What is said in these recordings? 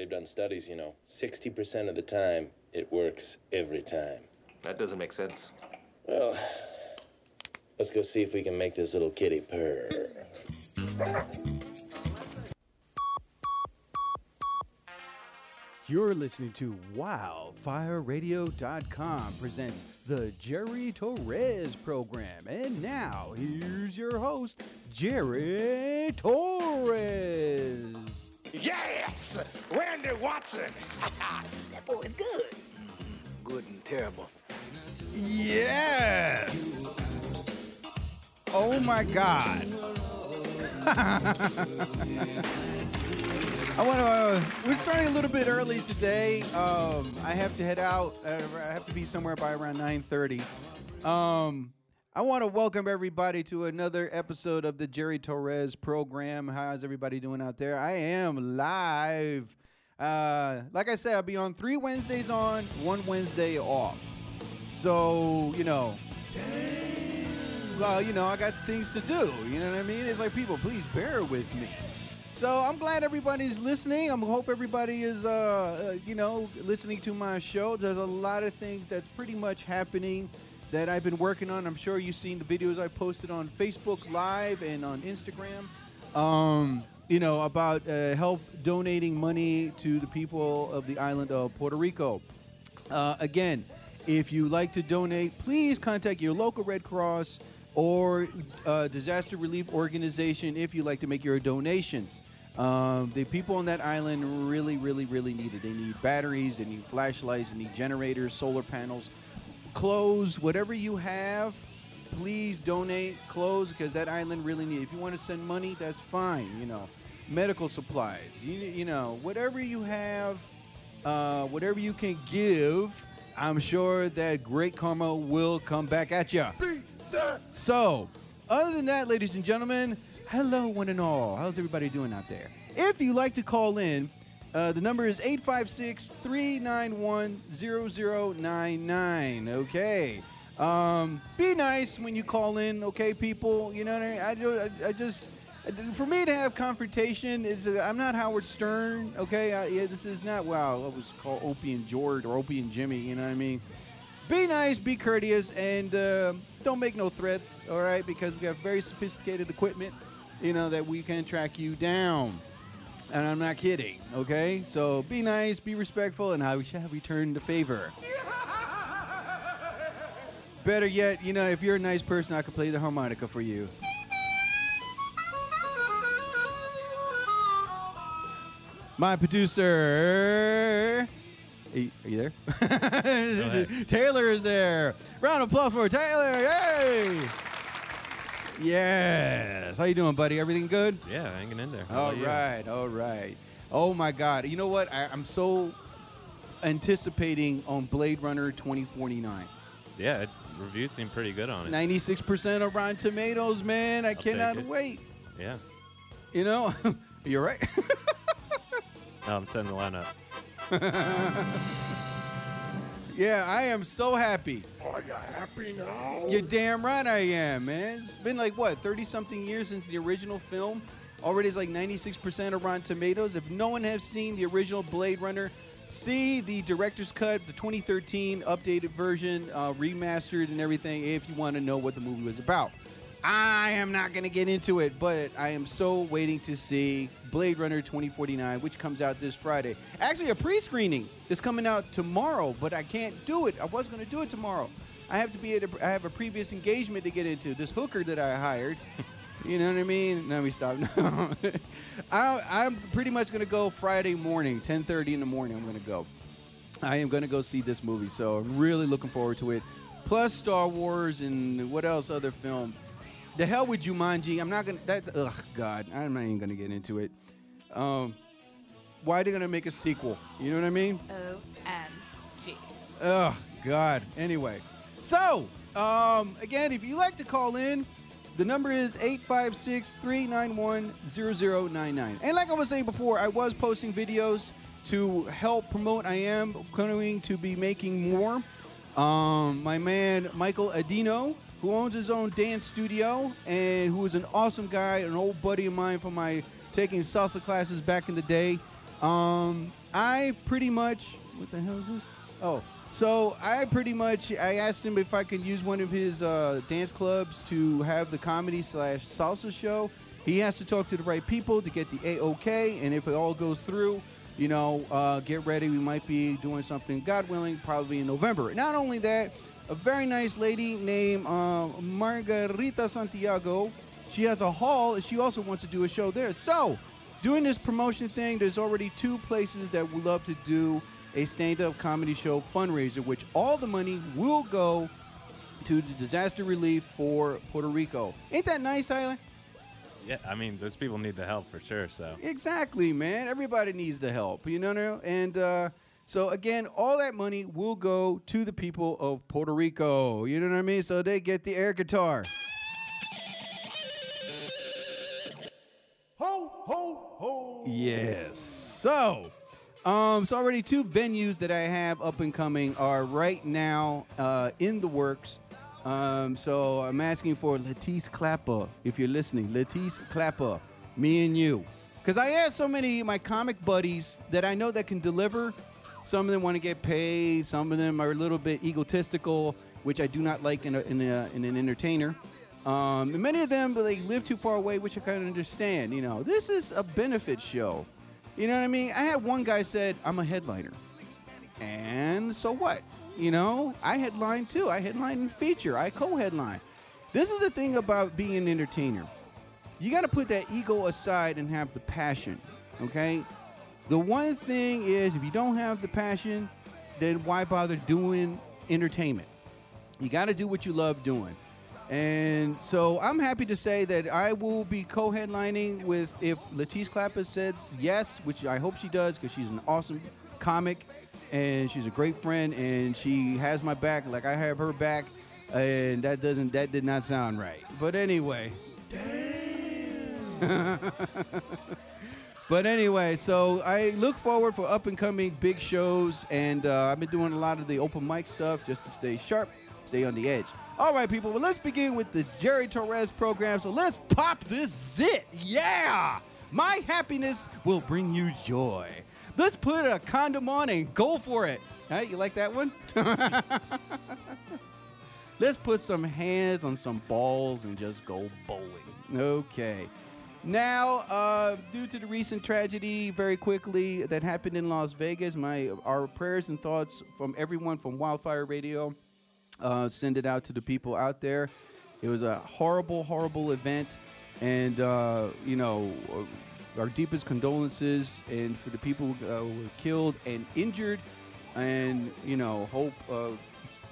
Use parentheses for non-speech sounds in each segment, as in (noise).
They've done studies, you know. 60% of the time, it works every time. That doesn't make sense. Well, let's go see if we can make this little kitty purr. You're listening to WildfireRadio.com presents the Jerry Torres program. And now, here's your host, Jerry Torres. Yes! Randy Watson! (laughs) that boy is good. Good and terrible. Yes! Oh my God. (laughs) I want to. Uh, we're starting a little bit early today. Um, I have to head out. Uh, I have to be somewhere by around 9:30. Um, I want to welcome everybody to another episode of the Jerry Torres program. How's everybody doing out there? I am live. Uh, like I said, I'll be on three Wednesdays on, one Wednesday off. So you know, well, you know, I got things to do. You know what I mean? It's like people, please bear with me. So I'm glad everybody's listening. I hope everybody is, uh, uh, you know, listening to my show. There's a lot of things that's pretty much happening that I've been working on. I'm sure you've seen the videos I posted on Facebook Live and on Instagram. Um, you know about uh, help donating money to the people of the island of Puerto Rico. Uh, again, if you like to donate, please contact your local Red Cross or uh, disaster relief organization if you like to make your donations. Um, the people on that island really, really, really need it. They need batteries, they need flashlights, they need generators, solar panels, clothes, whatever you have. Please donate clothes because that island really needs. If you want to send money, that's fine. You know, medical supplies. You you know whatever you have, uh, whatever you can give. I'm sure that great karma will come back at you. So, other than that, ladies and gentlemen, hello, one and all. How's everybody doing out there? If you like to call in, uh, the number is 856 391 0099. Okay. Um, be nice when you call in, okay, people? You know what I mean? I, I, I just. For me to have confrontation is uh, I'm not Howard Stern, okay? I, yeah, this is not wow. What was called Opie and George or Opie and Jimmy, you know what I mean? Be nice, be courteous, and uh, don't make no threats, all right? Because we have very sophisticated equipment, you know, that we can track you down. And I'm not kidding, okay? So be nice, be respectful, and I shall return the favor. (laughs) Better yet, you know, if you're a nice person, I could play the harmonica for you. My producer. Are you, are you there? (laughs) Taylor is there. Round of applause for Taylor. Yay! Yes. How you doing, buddy? Everything good? Yeah, hanging in there. How All about you? right, all right. Oh my God! You know what? I, I'm so anticipating on Blade Runner 2049. Yeah, it, reviews seem pretty good on it. 96% of Rotten Tomatoes, man. I cannot take it. wait. Yeah. You know, (laughs) you're right. (laughs) No, I'm setting the lineup. (laughs) yeah, I am so happy. Are you happy now? You're damn right I am, man. It's been like what, 30 something years since the original film. Already is like 96% of Rotten Tomatoes. If no one has seen the original Blade Runner, see the director's cut, the 2013 updated version, uh, remastered and everything, if you want to know what the movie was about. I am not going to get into it, but I am so waiting to see Blade Runner 2049, which comes out this Friday. Actually, a pre screening is coming out tomorrow, but I can't do it. I was going to do it tomorrow. I have to be at a, I have a previous engagement to get into. This hooker that I hired. (laughs) You know what I mean? Let me stop. No. (laughs) I, I'm pretty much going to go Friday morning, 10:30 in the morning. I'm going to go. I am going to go see this movie, so I'm really looking forward to it. Plus Star Wars and what else? Other film. The hell with Jumanji. I'm not gonna. That's ugh, God. I'm not even gonna get into it. Um, why are they gonna make a sequel? You know what I mean? OMG. Ugh, God. Anyway, so um, again, if you like to call in, the number is 856 391 0099. And like I was saying before, I was posting videos to help promote. I am going to be making more. Um, my man, Michael Adino, who owns his own dance studio and who is an awesome guy, an old buddy of mine from my taking salsa classes back in the day. Um, I pretty much what the hell is this? Oh, so I pretty much I asked him if I could use one of his uh, dance clubs to have the comedy slash salsa show. He has to talk to the right people to get the A OK, and if it all goes through, you know, uh, get ready. We might be doing something, God willing, probably in November. Not only that, a very nice lady named uh, Margarita Santiago. She has a hall, and she also wants to do a show there. So, doing this promotion thing, there's already two places that would love to do a stand-up comedy show fundraiser, which all the money will go to the disaster relief for Puerto Rico. Ain't that nice, Tyler? Yeah, I mean, those people need the help for sure. So Exactly, man. Everybody needs the help, you know. And uh, so again, all that money will go to the people of Puerto Rico. You know what I mean? So they get the air guitar. Ho, ho, ho. Yes. So, um, so already two venues that I have up and coming are right now uh, in the works. Um, so I'm asking for Latisse Clapper, if you're listening. Latisse Clapper, me and you. Because I asked so many of my comic buddies that I know that can deliver. Some of them want to get paid. Some of them are a little bit egotistical, which I do not like in, a, in, a, in an entertainer. Um, and many of them like live too far away, which I kind of understand. You know, this is a benefit show. You know what I mean? I had one guy said, "I'm a headliner," and so what? You know, I headline too. I headline and feature. I co-headline. This is the thing about being an entertainer. You got to put that ego aside and have the passion. Okay. The one thing is, if you don't have the passion, then why bother doing entertainment? You got to do what you love doing. And so I'm happy to say that I will be co-headlining with if Latisse Clapper says yes, which I hope she does because she's an awesome comic and she's a great friend and she has my back like I have her back. And that doesn't that did not sound right. But anyway. (laughs) But anyway, so I look forward for up and coming big shows, and uh, I've been doing a lot of the open mic stuff just to stay sharp, stay on the edge. All right, people. Well, let's begin with the Jerry Torres program. So let's pop this zit. Yeah, my happiness will bring you joy. Let's put a condom on and go for it. Hey, you like that one? (laughs) Let's put some hands on some balls and just go bowling. Okay. Now, uh, due to the recent tragedy, very quickly that happened in Las Vegas, my our prayers and thoughts from everyone from Wildfire Radio. Uh, send it out to the people out there. It was a horrible, horrible event, and uh, you know, uh, our deepest condolences, and for the people uh, who were killed and injured, and you know, hope of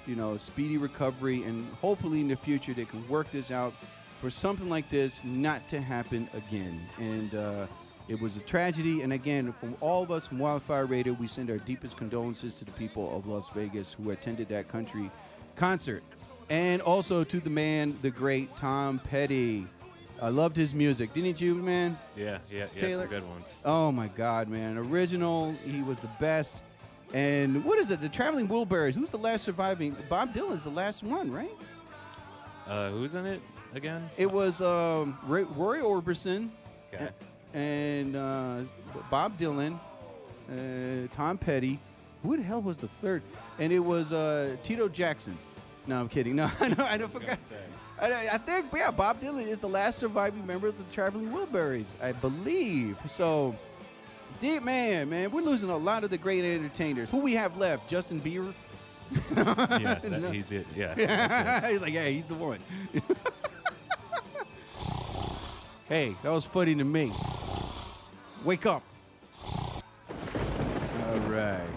you know speedy recovery, and hopefully in the future they can work this out for something like this not to happen again. And uh, it was a tragedy. And again, from all of us from Wildfire Radio, we send our deepest condolences to the people of Las Vegas who attended that country concert. And also to the man, the great Tom Petty. I loved his music, didn't you, man? yeah, yeah, yeah, Taylor- some good ones. Oh my God, man! Original. He was the best. And what is it? The Traveling Wilburys. Who's the last surviving? Bob Dylan's the last one, right? Uh, who's in it again? It was um, Roy, Roy Orbison Okay. and uh, Bob Dylan, uh, Tom Petty. Who the hell was the third? And it was uh, Tito Jackson. No, I'm kidding. (laughs) No, I know. I don't forgot. I, I think, yeah, Bob Dylan is the last surviving member of the Traveling Wilburys, I believe. So, dear man, man, we're losing a lot of the great entertainers. Who we have left? Justin Bieber. yeah, (laughs) that, No. he's it. Yeah, (laughs) that's it. he's like, yeah, he's the one. Hey, that was funny to me. Wake up. All right.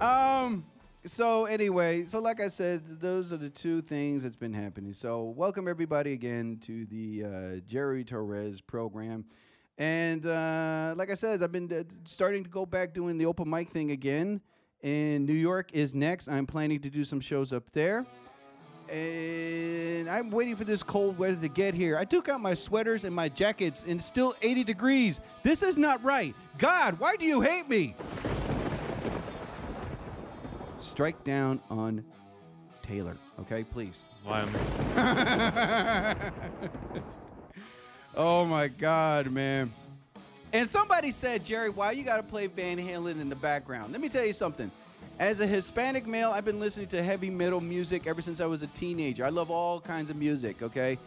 Um. So anyway, so like I said, those are the two things that's been happening. So welcome everybody again to the uh, Jerry Torres program. And uh, like I said, I've been uh, starting to go back doing the open mic thing again. And New York is next. I'm planning to do some shows up there. And I'm waiting for this cold weather to get here. I took out my sweaters and my jackets, and it's still 80 degrees. This is not right. God, why do you hate me? Strike down on Taylor, okay, please. Why am (laughs) oh my God, man. And somebody said, Jerry, why you got to play Van Halen in the background? Let me tell you something. As a Hispanic male, I've been listening to heavy metal music ever since I was a teenager. I love all kinds of music, okay?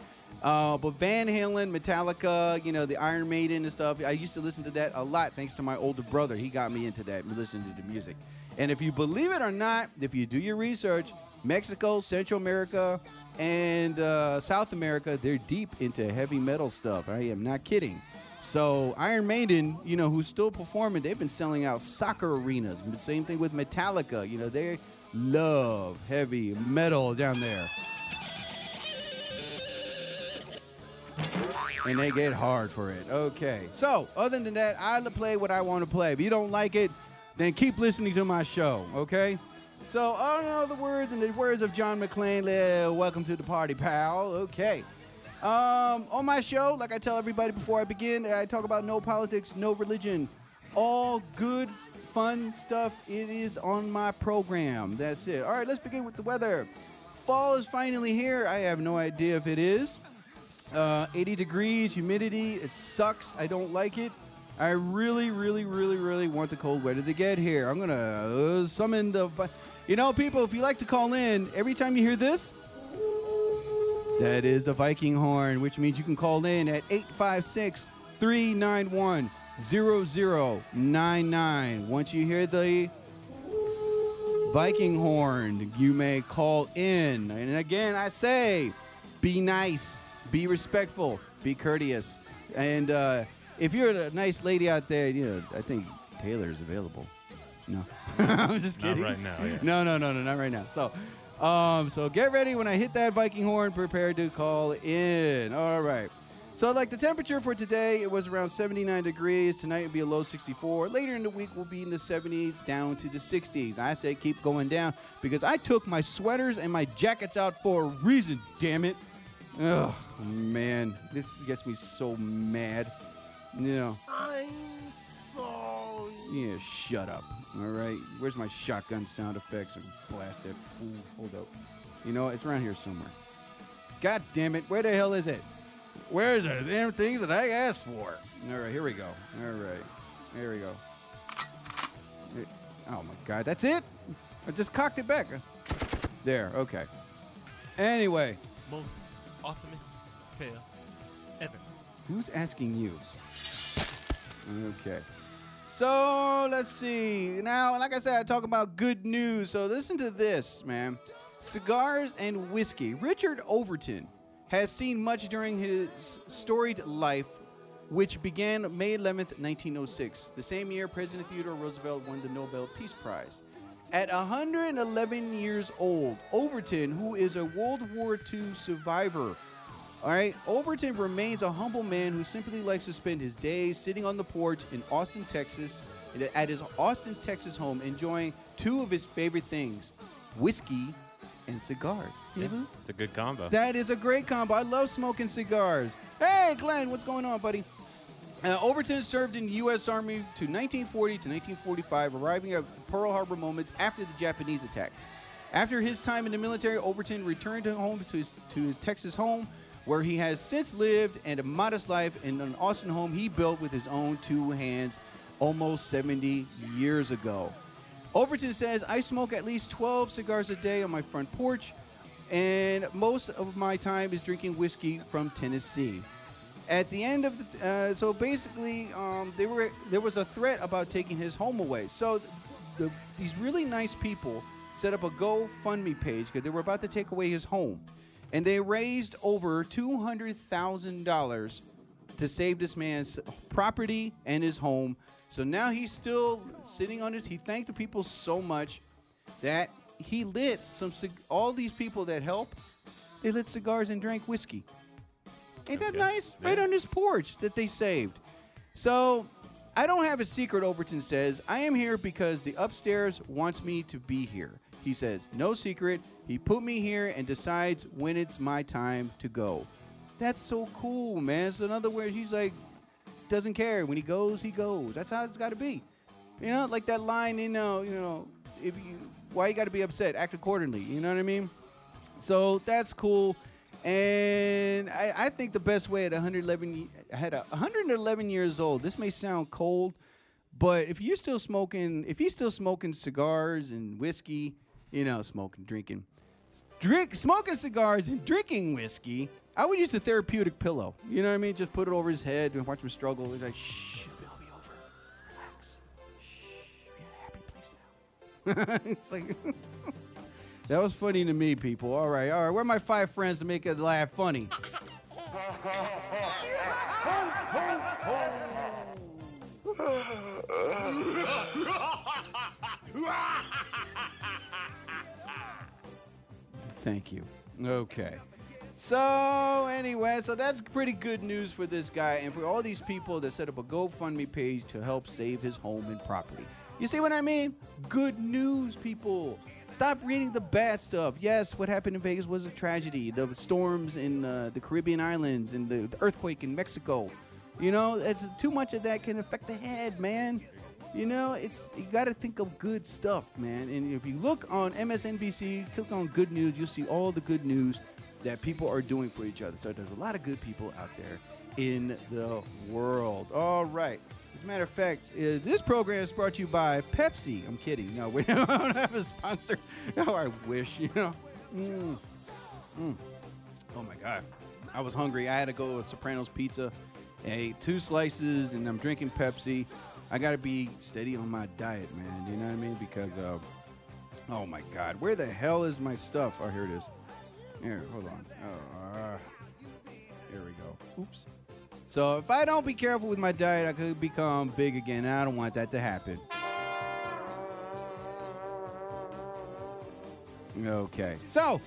Uh, but Van Halen, Metallica, you know, the Iron Maiden and stuff, I used to listen to that a lot thanks to my older brother. He got me into that, listening to the music. And if you believe it or not, if you do your research, Mexico, Central America, and uh, South America, they're deep into heavy metal stuff. I am not kidding. So Iron Maiden, you know, who's still performing, they've been selling out soccer arenas. Same thing with Metallica. You know, they love heavy metal down there. And they get hard for it. Okay. So, other than that, I play what I want to play. If you don't like it, then keep listening to my show, okay? So, I don't know the words and the words of John McClane. Welcome to the party, pal. Okay. Um, on my show, like I tell everybody before I begin, I talk about no politics, no religion, all good, fun stuff. It is on my program. That's it. All right, let's begin with the weather. Fall is finally here. I have no idea if it is. Uh, 80 degrees, humidity. It sucks. I don't like it. I really, really, really, really want the cold weather to get here. I'm gonna uh, summon the. You know, people, if you like to call in, every time you hear this, that is the Viking horn, which means you can call in at 856 391 0099. Once you hear the Viking horn, you may call in. And again, I say, be nice, be respectful, be courteous. And uh, if you're a nice lady out there, you know, I think Taylor is available. No, (laughs) I'm just kidding. Not right now, yeah. No, no, no, no, not right now. So, um, so get ready when I hit that Viking horn. Prepare to call in. All right. So, like the temperature for today, it was around 79 degrees. Tonight will be a low 64. Later in the week, we'll be in the 70s down to the 60s. I say keep going down because I took my sweaters and my jackets out for a reason. Damn it. Ugh, man, this gets me so mad. You know. I'm sorry. Yeah, shut up. All right. Where's my shotgun sound effects? And blast that fool. Hold up. You know, it's around here somewhere. God damn it. Where the hell is it? Where's it? the damn things that I asked for? All right, here we go. All right. here we go. Here- Oh my God. That's it? I just cocked it back. There. Okay. Anyway, most ultimate fail ever. Who's asking you? Okay. So let's see. Now, like I said, I talk about good news. So listen to this, man. Cigars and whiskey. Richard Overton has seen much during his storied life, which began May 11th, 1906, the same year President Theodore Roosevelt won the Nobel Peace Prize. At 111 years old, Overton, who is a World War II survivor, all right, Overton remains a humble man who simply likes to spend his days sitting on the porch in Austin, Texas, at his Austin, Texas home, enjoying two of his favorite things whiskey and cigars. Yeah, it's a good combo. That is a great combo. I love smoking cigars. Hey, Glenn, what's going on, buddy? Uh, Overton served in the U.S. Army to 1940 to 1945, arriving at Pearl Harbor moments after the Japanese attack. After his time in the military, Overton returned home to his, to his Texas home, where he has since lived and a modest life in an Austin home he built with his own two hands almost 70 years ago. Overton says, I smoke at least 12 cigars a day on my front porch, and most of my time is drinking whiskey from Tennessee. At the end of the, uh, so basically, um, they were there was a threat about taking his home away. So the, these really nice people set up a GoFundMe page because they were about to take away his home, and they raised over two hundred thousand dollars to save this man's property and his home. So now he's still sitting on his. He thanked the people so much that he lit some. All these people that help, they lit cigars and drank whiskey. Ain't that Okay. nice? Right on this porch that they saved. So I don't have a secret, Overton says. I am here because the upstairs wants me to be here. He says, no secret. He put me here and decides when it's my time to go. That's so cool, man. So in other words, he's like, doesn't care. When he goes, he goes. That's how it's got to be. You know, like that line, you uh, know, you know, if you, why you got to be upset? Act accordingly. You know what I mean? So that's cool. And I, I think the best way at 111, ye- had a 111 years old. This may sound cold, but if you're still smoking, if he's still smoking cigars and whiskey, you know, smoking, drinking, drink, smoking cigars and drinking whiskey, I would use a therapeutic pillow. You know what I mean? Just put it over his head and watch him struggle. He's like, shh, it'll be over. Relax. Shh, be in a happy place now. (laughs) it's like, (laughs) that was funny to me, people. All right, all right. Where are my five friends to make it laugh funny? (laughs) (laughs) Thank you. Okay. So anyway, so that's pretty good news for this guy and for all these people that set up a GoFundMe page to help save his home and property. You see what I mean? Good news, people. Stop reading the bad stuff. Yes, what happened in Vegas was a tragedy. The storms in uh, the Caribbean islands and the, the earthquake in Mexico. You know, it's too much of that can affect the head, man. You know, it's you got to think of good stuff, man. And if you look on MSNBC, click on good news, you'll see all the good news that people are doing for each other. So there's a lot of good people out there in the world. All right. As a matter of fact, uh, this program is brought to you by Pepsi. I'm kidding. No, (laughs) we don't have a sponsor. (laughs) Oh, I wish, you know. Mm. Mm. Oh my God. I was hungry. I had to go to Sopranos Pizza. I ate two slices and I'm drinking Pepsi. I got to be steady on my diet, man. You know what I mean? Because, uh, oh my God. Where the hell is my stuff? Oh, here it is. Here, hold on. Oh, uh, here we go. Oops. So if I don't be careful with my diet, I could become big again. and I don't want that to happen. Okay. So,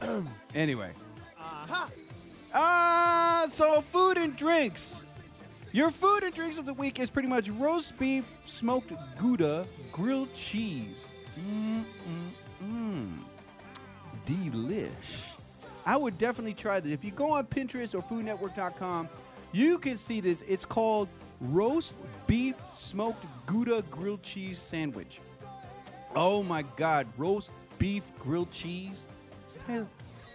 (clears throat) anyway. Uh, so food and drinks. Your food and drinks of the week is pretty much roast beef, smoked Gouda, grilled cheese. Mm, mm, mm. Delish. I would definitely try this. If you go on Pinterest or foodnetwork.com, you can see this. It's called roast beef smoked Gouda grilled cheese sandwich. Oh my God, roast beef grilled cheese. Hey,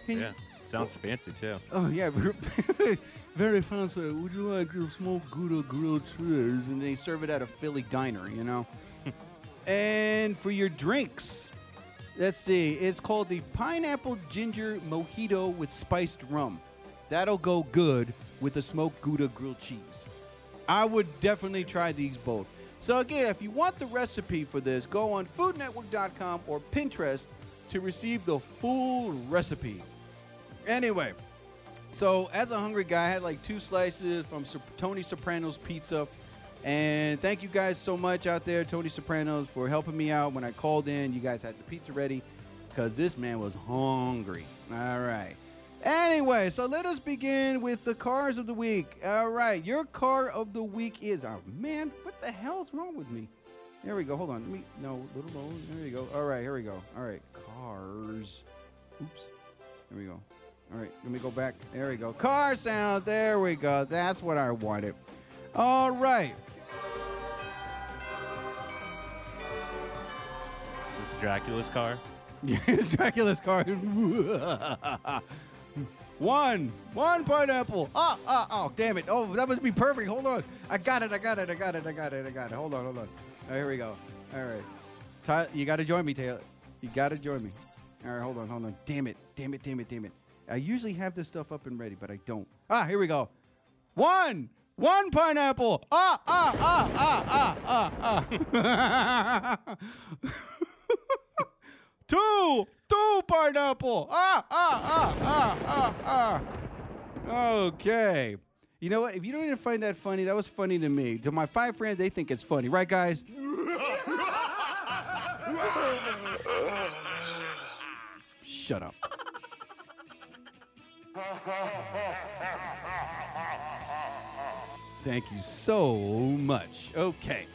can Yeah. Sounds fancy too. Oh yeah, (laughs) very fancy. Would you like your smoked Gouda grilled cheese? And they serve it at a Philly diner, you know. (laughs) and for your drinks, let's see. It's called the pineapple ginger mojito with spiced rum. That'll go good with the smoked Gouda grilled cheese. I would definitely try these both. So again, if you want the recipe for this, go on foodnetwork.com or Pinterest to receive the full recipe. Anyway, so as a hungry guy, I had like two slices from Tony Soprano's Pizza. And thank you guys so much out there, Tony Sopranos, for helping me out when I called in. You guys had the pizza ready because this man was hungry. All right. Anyway, so let us begin with the cars of the week. All right, your car of the week is. Oh man, what the hell's wrong with me? There we go. Hold on. Let me. No, little low. There you go. All right, here we go. All right, cars. Oops. There we go. All right, let me go back. There we go. Car sound. There we go. That's what I wanted. All right. Is this Dracula's car? (laughs) it's Dracula's car. (laughs) one, one pineapple. Ah, ah, oh, damn it. Oh, that must be perfect. Hold on. I got it. I got it. I got it. I got it. I got it. Hold on. Hold on. Right, here we go. All right. Ty- you got to join me, Taylor. You got to join me. All right, hold on. Hold on. Damn it. Damn it. Damn it. Damn it. I usually have this stuff up and ready, but I don't. Ah, here we go. One. One pineapple. Ah, ah, ah, ah, ah, ah, ah. (laughs) two, two pineapple. Ah, ah, ah, ah, ah, ah. Okay. You know what? If you don't even find that funny, that was funny to me. To my five friends, they think it's funny, right, guys? (laughs) Shut up. Thank you so much. Okay.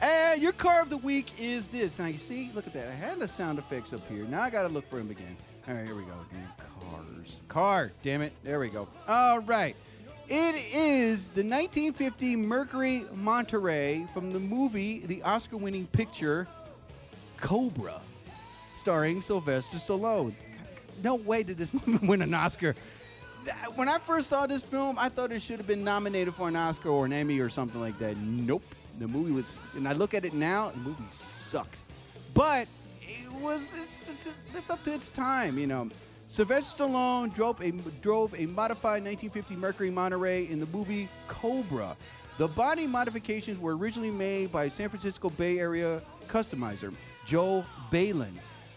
And your car of the week is this. Now you see, look at that. I had the sound effects up here. Now I got to look for him again. All right, here we go. Again. Cars. Car. Damn it. There we go. All right. It is the 1950 Mercury Monterey from the movie, the Oscar-winning picture Cobra, starring Sylvester Stallone. No way did this (laughs) movie win an Oscar. When I first saw this film, I thought it should have been nominated for an Oscar or an Emmy or something like that. Nope. The movie was, and I look at it now, the movie sucked. But it was, it's, it's, up to its time, you know. Sylvester Stallone drove a, drove a modified 1950 Mercury Monterey in the movie Cobra. The body modifications were originally made by San Francisco Bay Area customizer Joe Bailon.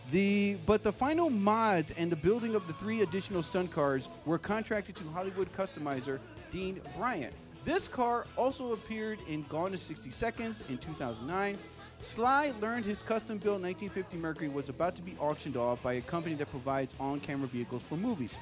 The but the final mods and the building of the three additional stunt cars were contracted to Hollywood customizer Dean Bryant. This car also appeared in Gone in 60 Seconds in 2009. Sly learned his custom-built 1950 Mercury was about to be auctioned off by a company that provides on-camera vehicles for movies.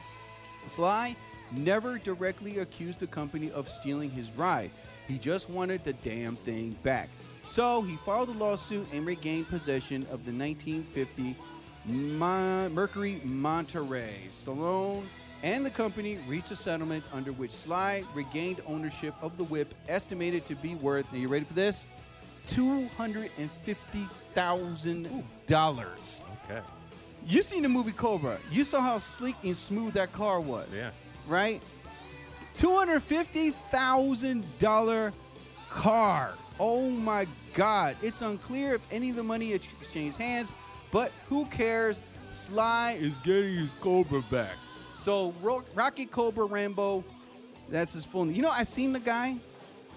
Sly never directly accused the company of stealing his ride. He just wanted the damn thing back. So he filed a lawsuit and regained possession of the 1950 Mon- Mercury Monterey. Stallone and the company reached a settlement under which Sly regained ownership of the whip, estimated to be worth, now you ready for this? $250,000. Okay. You seen the movie Cobra. You saw how sleek and smooth that car was. Yeah. Right? $250,000 car. Oh my God. It's unclear if any of the money exchanged hands, but who cares? Sly is getting his Cobra back. So Ro- Rocky Cobra Rambo, that's his full name. You know, I seen the guy,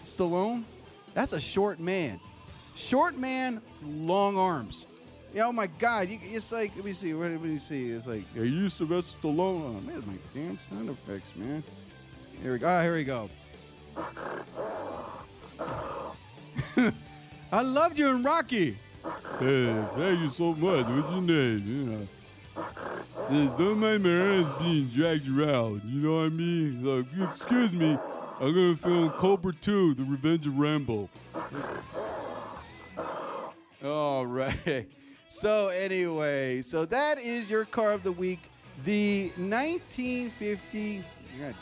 Stallone. That's a short man. Short man, long arms. Yeah, oh my God! You, it's like let me see. What let me see? It's like are you Sylvester Stallone? Oh man, my damn sound effects, man. Here we go. Ah, here we go. (laughs) I loved you in Rocky. Hey, thank you so much. What's your name? You know. Hey, Don't mind my hands being dragged around. You know what I mean? So if you excuse me, I'm gonna film Cobra 2: The Revenge of Rambo. All (laughs) right. So anyway, so that is your car of the week. The 1950. God damn it!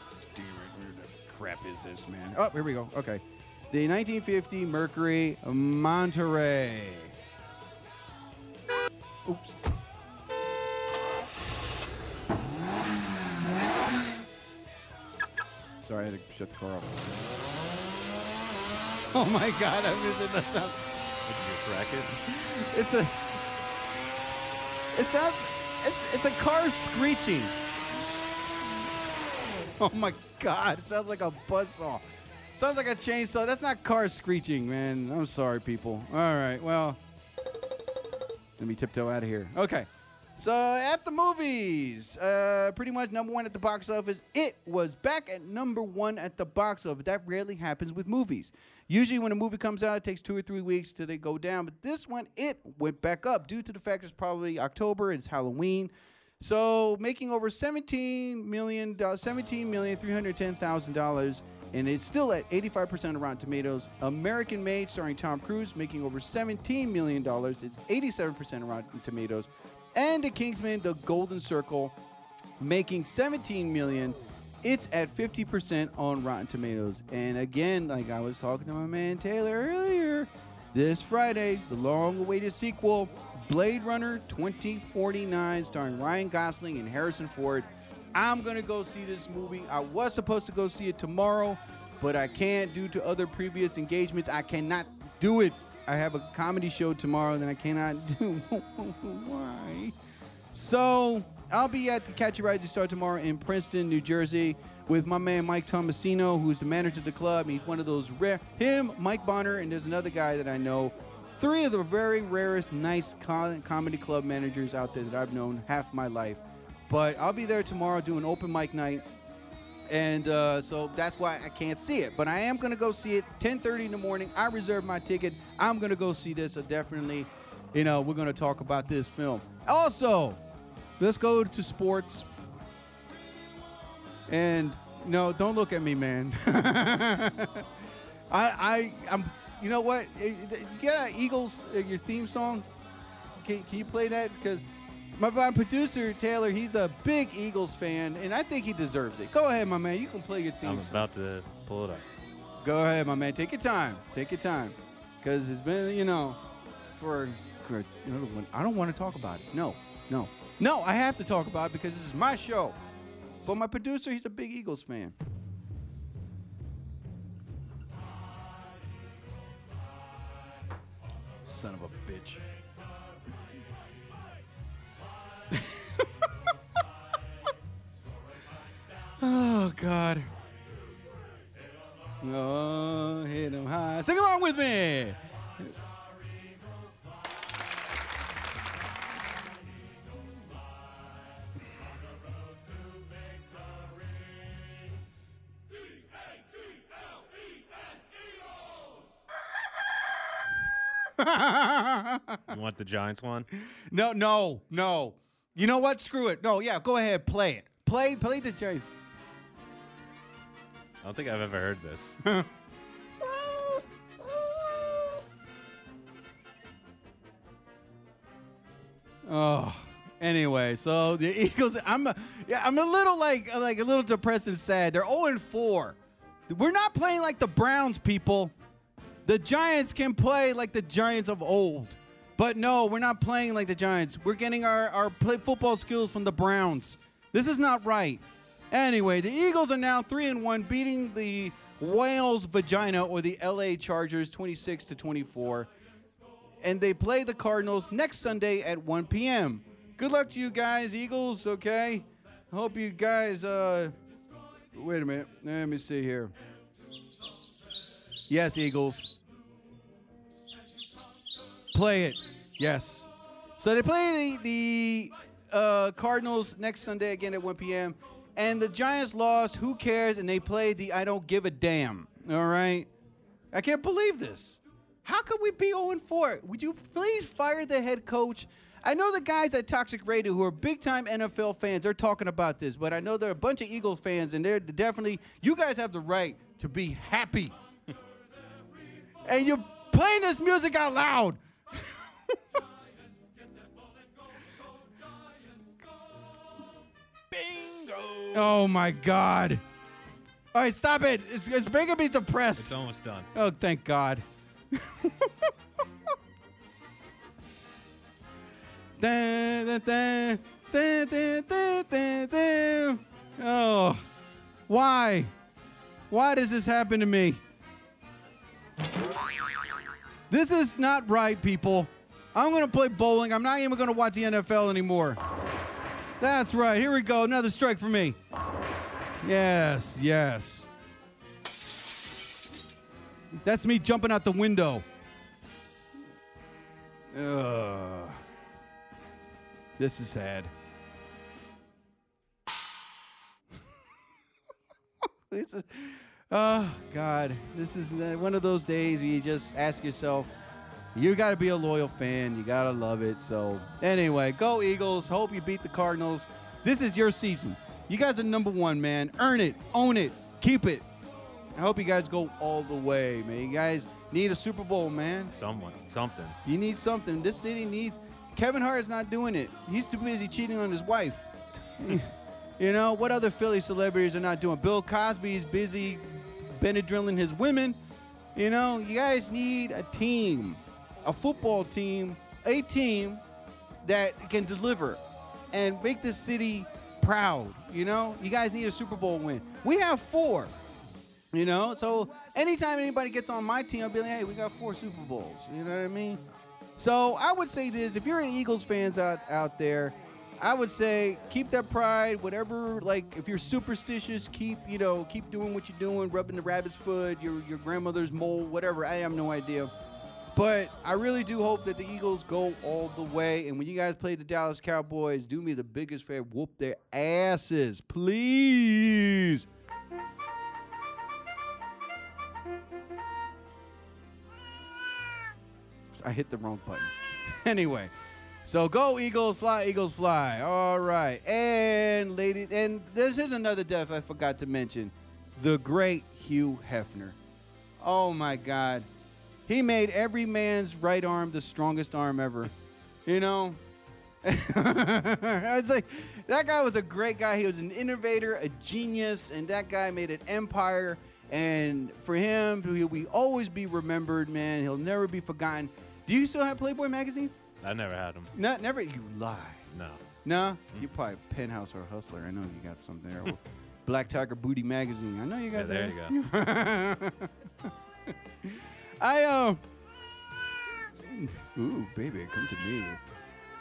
Where the crap is this, man? Oh, here we go. Okay. The 1950 Mercury Monterey. Oops. Sorry, I had to shut the car off. (laughs) Oh my God! I'm missing that sound. Did you just wreck it? It's a. It sounds. It's it's a car screeching. (laughs) Oh my God! It sounds like a buzzsaw. Sounds like a chainsaw. That's not car screeching, man. I'm sorry, people. All right. Well, let me tiptoe out of here. Okay. So at the movies, uh, pretty much number one at the box office. It was back at number one at the box office. That rarely happens with movies. Usually, when a movie comes out, it takes two or three weeks till they go down. But this one, it went back up due to the fact it's probably October. It's Halloween. So making over seventeen million, seventeen million three hundred ten thousand dollars, and it's still at eighty-five percent of Rotten Tomatoes. American Made, starring Tom Cruise, making over seventeen million dollars. It's eighty-seven percent of Rotten Tomatoes, and The Kingsman: The Golden Circle, making seventeen million. It's at fifty percent on Rotten Tomatoes. And again, like I was talking to my man Taylor earlier, this Friday, the long-awaited sequel, Blade Runner 2049, starring Ryan Gosling and Harrison Ford. I'm gonna go see this movie. I was supposed to go see it tomorrow, but I can't due to other previous engagements. I cannot do it. I have a comedy show tomorrow that I cannot (laughs) do. Why? So I'll be at the Catch a Rising Star tomorrow in Princeton, New Jersey, with my man Mike Tomasino, who's the manager of the club. He's one of those rare. Him, Mike Bonner, and there's another guy that I know. Three of the very rarest, nice comedy club managers out there that I've known half my life. But I'll be there tomorrow doing open mic night and uh, so that's why I can't see it. But I am gonna go see it 10:30 in the morning. I reserved my ticket. I'm gonna go see this. So definitely, you know, we're gonna talk about this film. Also, let's go to sports. And no, don't look at me, man. (laughs) I, I, I'm. You know what? Eh, You got Eagles, uh, your theme song. Can, can you play that? Because my, my producer Taylor, he's a big Eagles fan, and I think he deserves it. Go ahead, my man. You can play your theme I'm song. about to pull it up. Go ahead, my man. Take your time. Take your time, because it's been, you know, for. for you know, I don't want to talk about it. No, no, no. I have to talk about it because this is my show. But my producer, he's a big Eagles fan. Son of a bitch. Oh God. Oh, hit him high. Sing along with me. (laughs) You want the Giants one? No, no, no. You know what? Screw it. No, yeah, go ahead, play it. Play, play the Giants. I don't think I've ever heard this. (laughs) Oh, anyway, so the (laughs) Eagles. I'm, a, yeah, I'm a little like, like a little depressed and sad. They're 0 and 4. We're not playing like the Browns, people. The Giants can play like the Giants of old, but no, we're not playing like the Giants. We're getting our our play football skills from the Browns. This is not right. Anyway, the Eagles are now three and one, beating the Wales Vagina or the LA Chargers 26 to 24 and they play the Cardinals next Sunday at 1 p.m. Good luck to you guys, Eagles. Okay, hope you guys. Uh, wait a minute. Let me see here. Yes, Eagles. Play it. Yes. So they play the, the uh, Cardinals next Sunday again at 1 p.m. And the Giants lost. Who cares? And they played the I don't give a damn. All right. I can't believe this. How could we be 0 4? Would you please fire the head coach? I know the guys at Toxic Radio who are big time NFL fans, they're talking about this, but I know there are a bunch of Eagles fans, and they're definitely, you guys have the right to be happy. (laughs) and you're playing this music out loud. (laughs) Oh my God. All right, stop it. It's, it's making me depressed. It's almost done. Oh, thank God. (laughs) Oh, why? Why does this happen to me? This is not right, people. I'm going to play bowling. I'm not even going to watch the NFL anymore. That's right. Here we go. Another strike for me. Yes, yes. That's me jumping out the window. Ugh. This is sad. (laughs) this is, oh God, this is one of those days where you just ask yourself, you got to be a loyal fan. You got to love it. So, anyway, go Eagles. Hope you beat the Cardinals. This is your season. You guys are number one, man. Earn it, own it, keep it. I hope you guys go all the way, man. You guys need a Super Bowl, man. Someone, something. You need something. This city needs. Kevin Hart is not doing it. He's too busy cheating on his wife. (laughs) you know what other Philly celebrities are not doing? Bill Cosby is busy Benadryling his women. You know, you guys need a team, a football team, a team that can deliver and make this city proud. You know, you guys need a Super Bowl win. We have four. You know, so anytime anybody gets on my team, I'll be like, hey, we got four Super Bowls. You know what I mean? So I would say this: if you're an Eagles fans out out there, I would say keep that pride. Whatever, like if you're superstitious, keep you know keep doing what you're doing, rubbing the rabbit's foot, your your grandmother's mole, whatever. I have no idea. But I really do hope that the Eagles go all the way. And when you guys play the Dallas Cowboys, do me the biggest favor, whoop their asses, please. I hit the wrong button. (laughs) anyway, so go Eagles, fly Eagles, fly. All right, and ladies, and this is another death I forgot to mention: the great Hugh Hefner. Oh my God, he made every man's right arm the strongest arm ever. You know, (laughs) it's like that guy was a great guy. He was an innovator, a genius, and that guy made an empire. And for him, he'll be always be remembered, man. He'll never be forgotten. Do you still have Playboy magazines? I never had them. Not never. You lie. No. Nah, you probably penthouse or hustler. I know you got something there. Black Tiger Booty Magazine. I know you got Yeah, that. there you go. (laughs) (laughs) I um. Ooh, baby, come to me.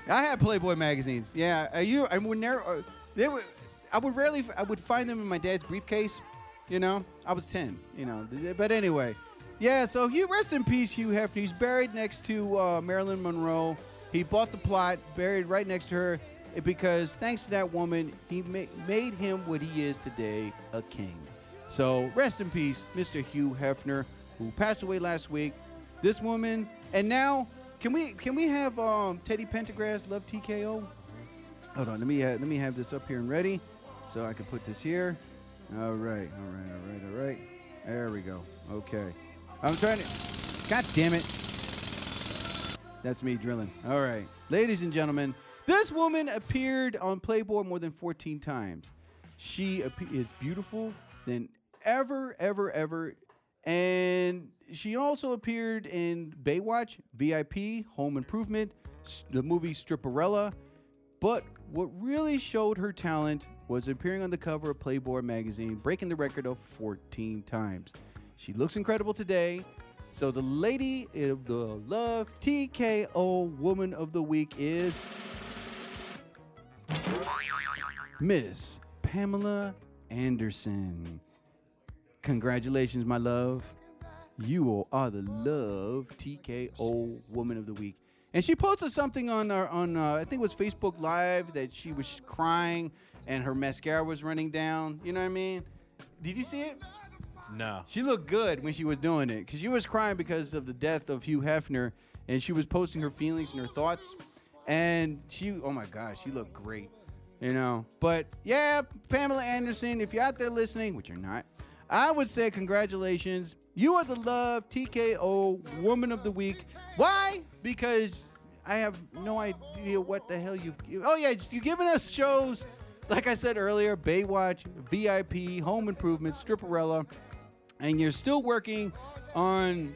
I had Playboy magazines. Yeah, uh, you. I would never. Uh, they would. I would rarely. I would find them in my dad's briefcase. You know, I was ten. You know, but anyway, yeah. So you rest in peace, Hugh Hefner. He's buried next to uh, Marilyn Monroe. He bought the plot, buried right next to her, eh, because thanks to that woman, he ma- made him what he is today, a king. So rest in peace, Mr. Hugh Hefner, who passed away last week. This woman, and now can we can we have um, Teddy Pendergrass love TKO? Hold on, let me let me have this up here and ready, so I can put this here. All right, all right, all right, all right. There we go. Okay, I'm trying to. God damn it! That's me drilling. All right, ladies and gentlemen, this woman appeared on Playboy more than 14 times. She is beautiful than ever, ever, ever. And she also appeared in Baywatch, VIP, Home Improvement, the movie Stripperella. But what really showed her talent was appearing on the cover of Playboy magazine, breaking the record of 14 times. She looks incredible today. So the lady of the Love TKO Woman of the Week is Miss Pamela Anderson. Congratulations, my love. You are the Love TKO Woman of the Week. And she posted something on our, on uh, I think it was Facebook Live that she was crying and her mascara was running down. You know what I mean? Did you see it? No. She looked good when she was doing it because she was crying because of the death of Hugh Hefner, and she was posting her feelings and her thoughts. And she, oh my gosh, she looked great, you know. But yeah, Pamela Anderson, if you're out there listening, which you're not, I would say congratulations. You are the Love TKO Woman of the Week. Why? Because I have no idea what the hell you. Oh yeah, you're giving us shows. Like I said earlier, Baywatch, VIP, Home Improvement, Stripperella, and you're still working on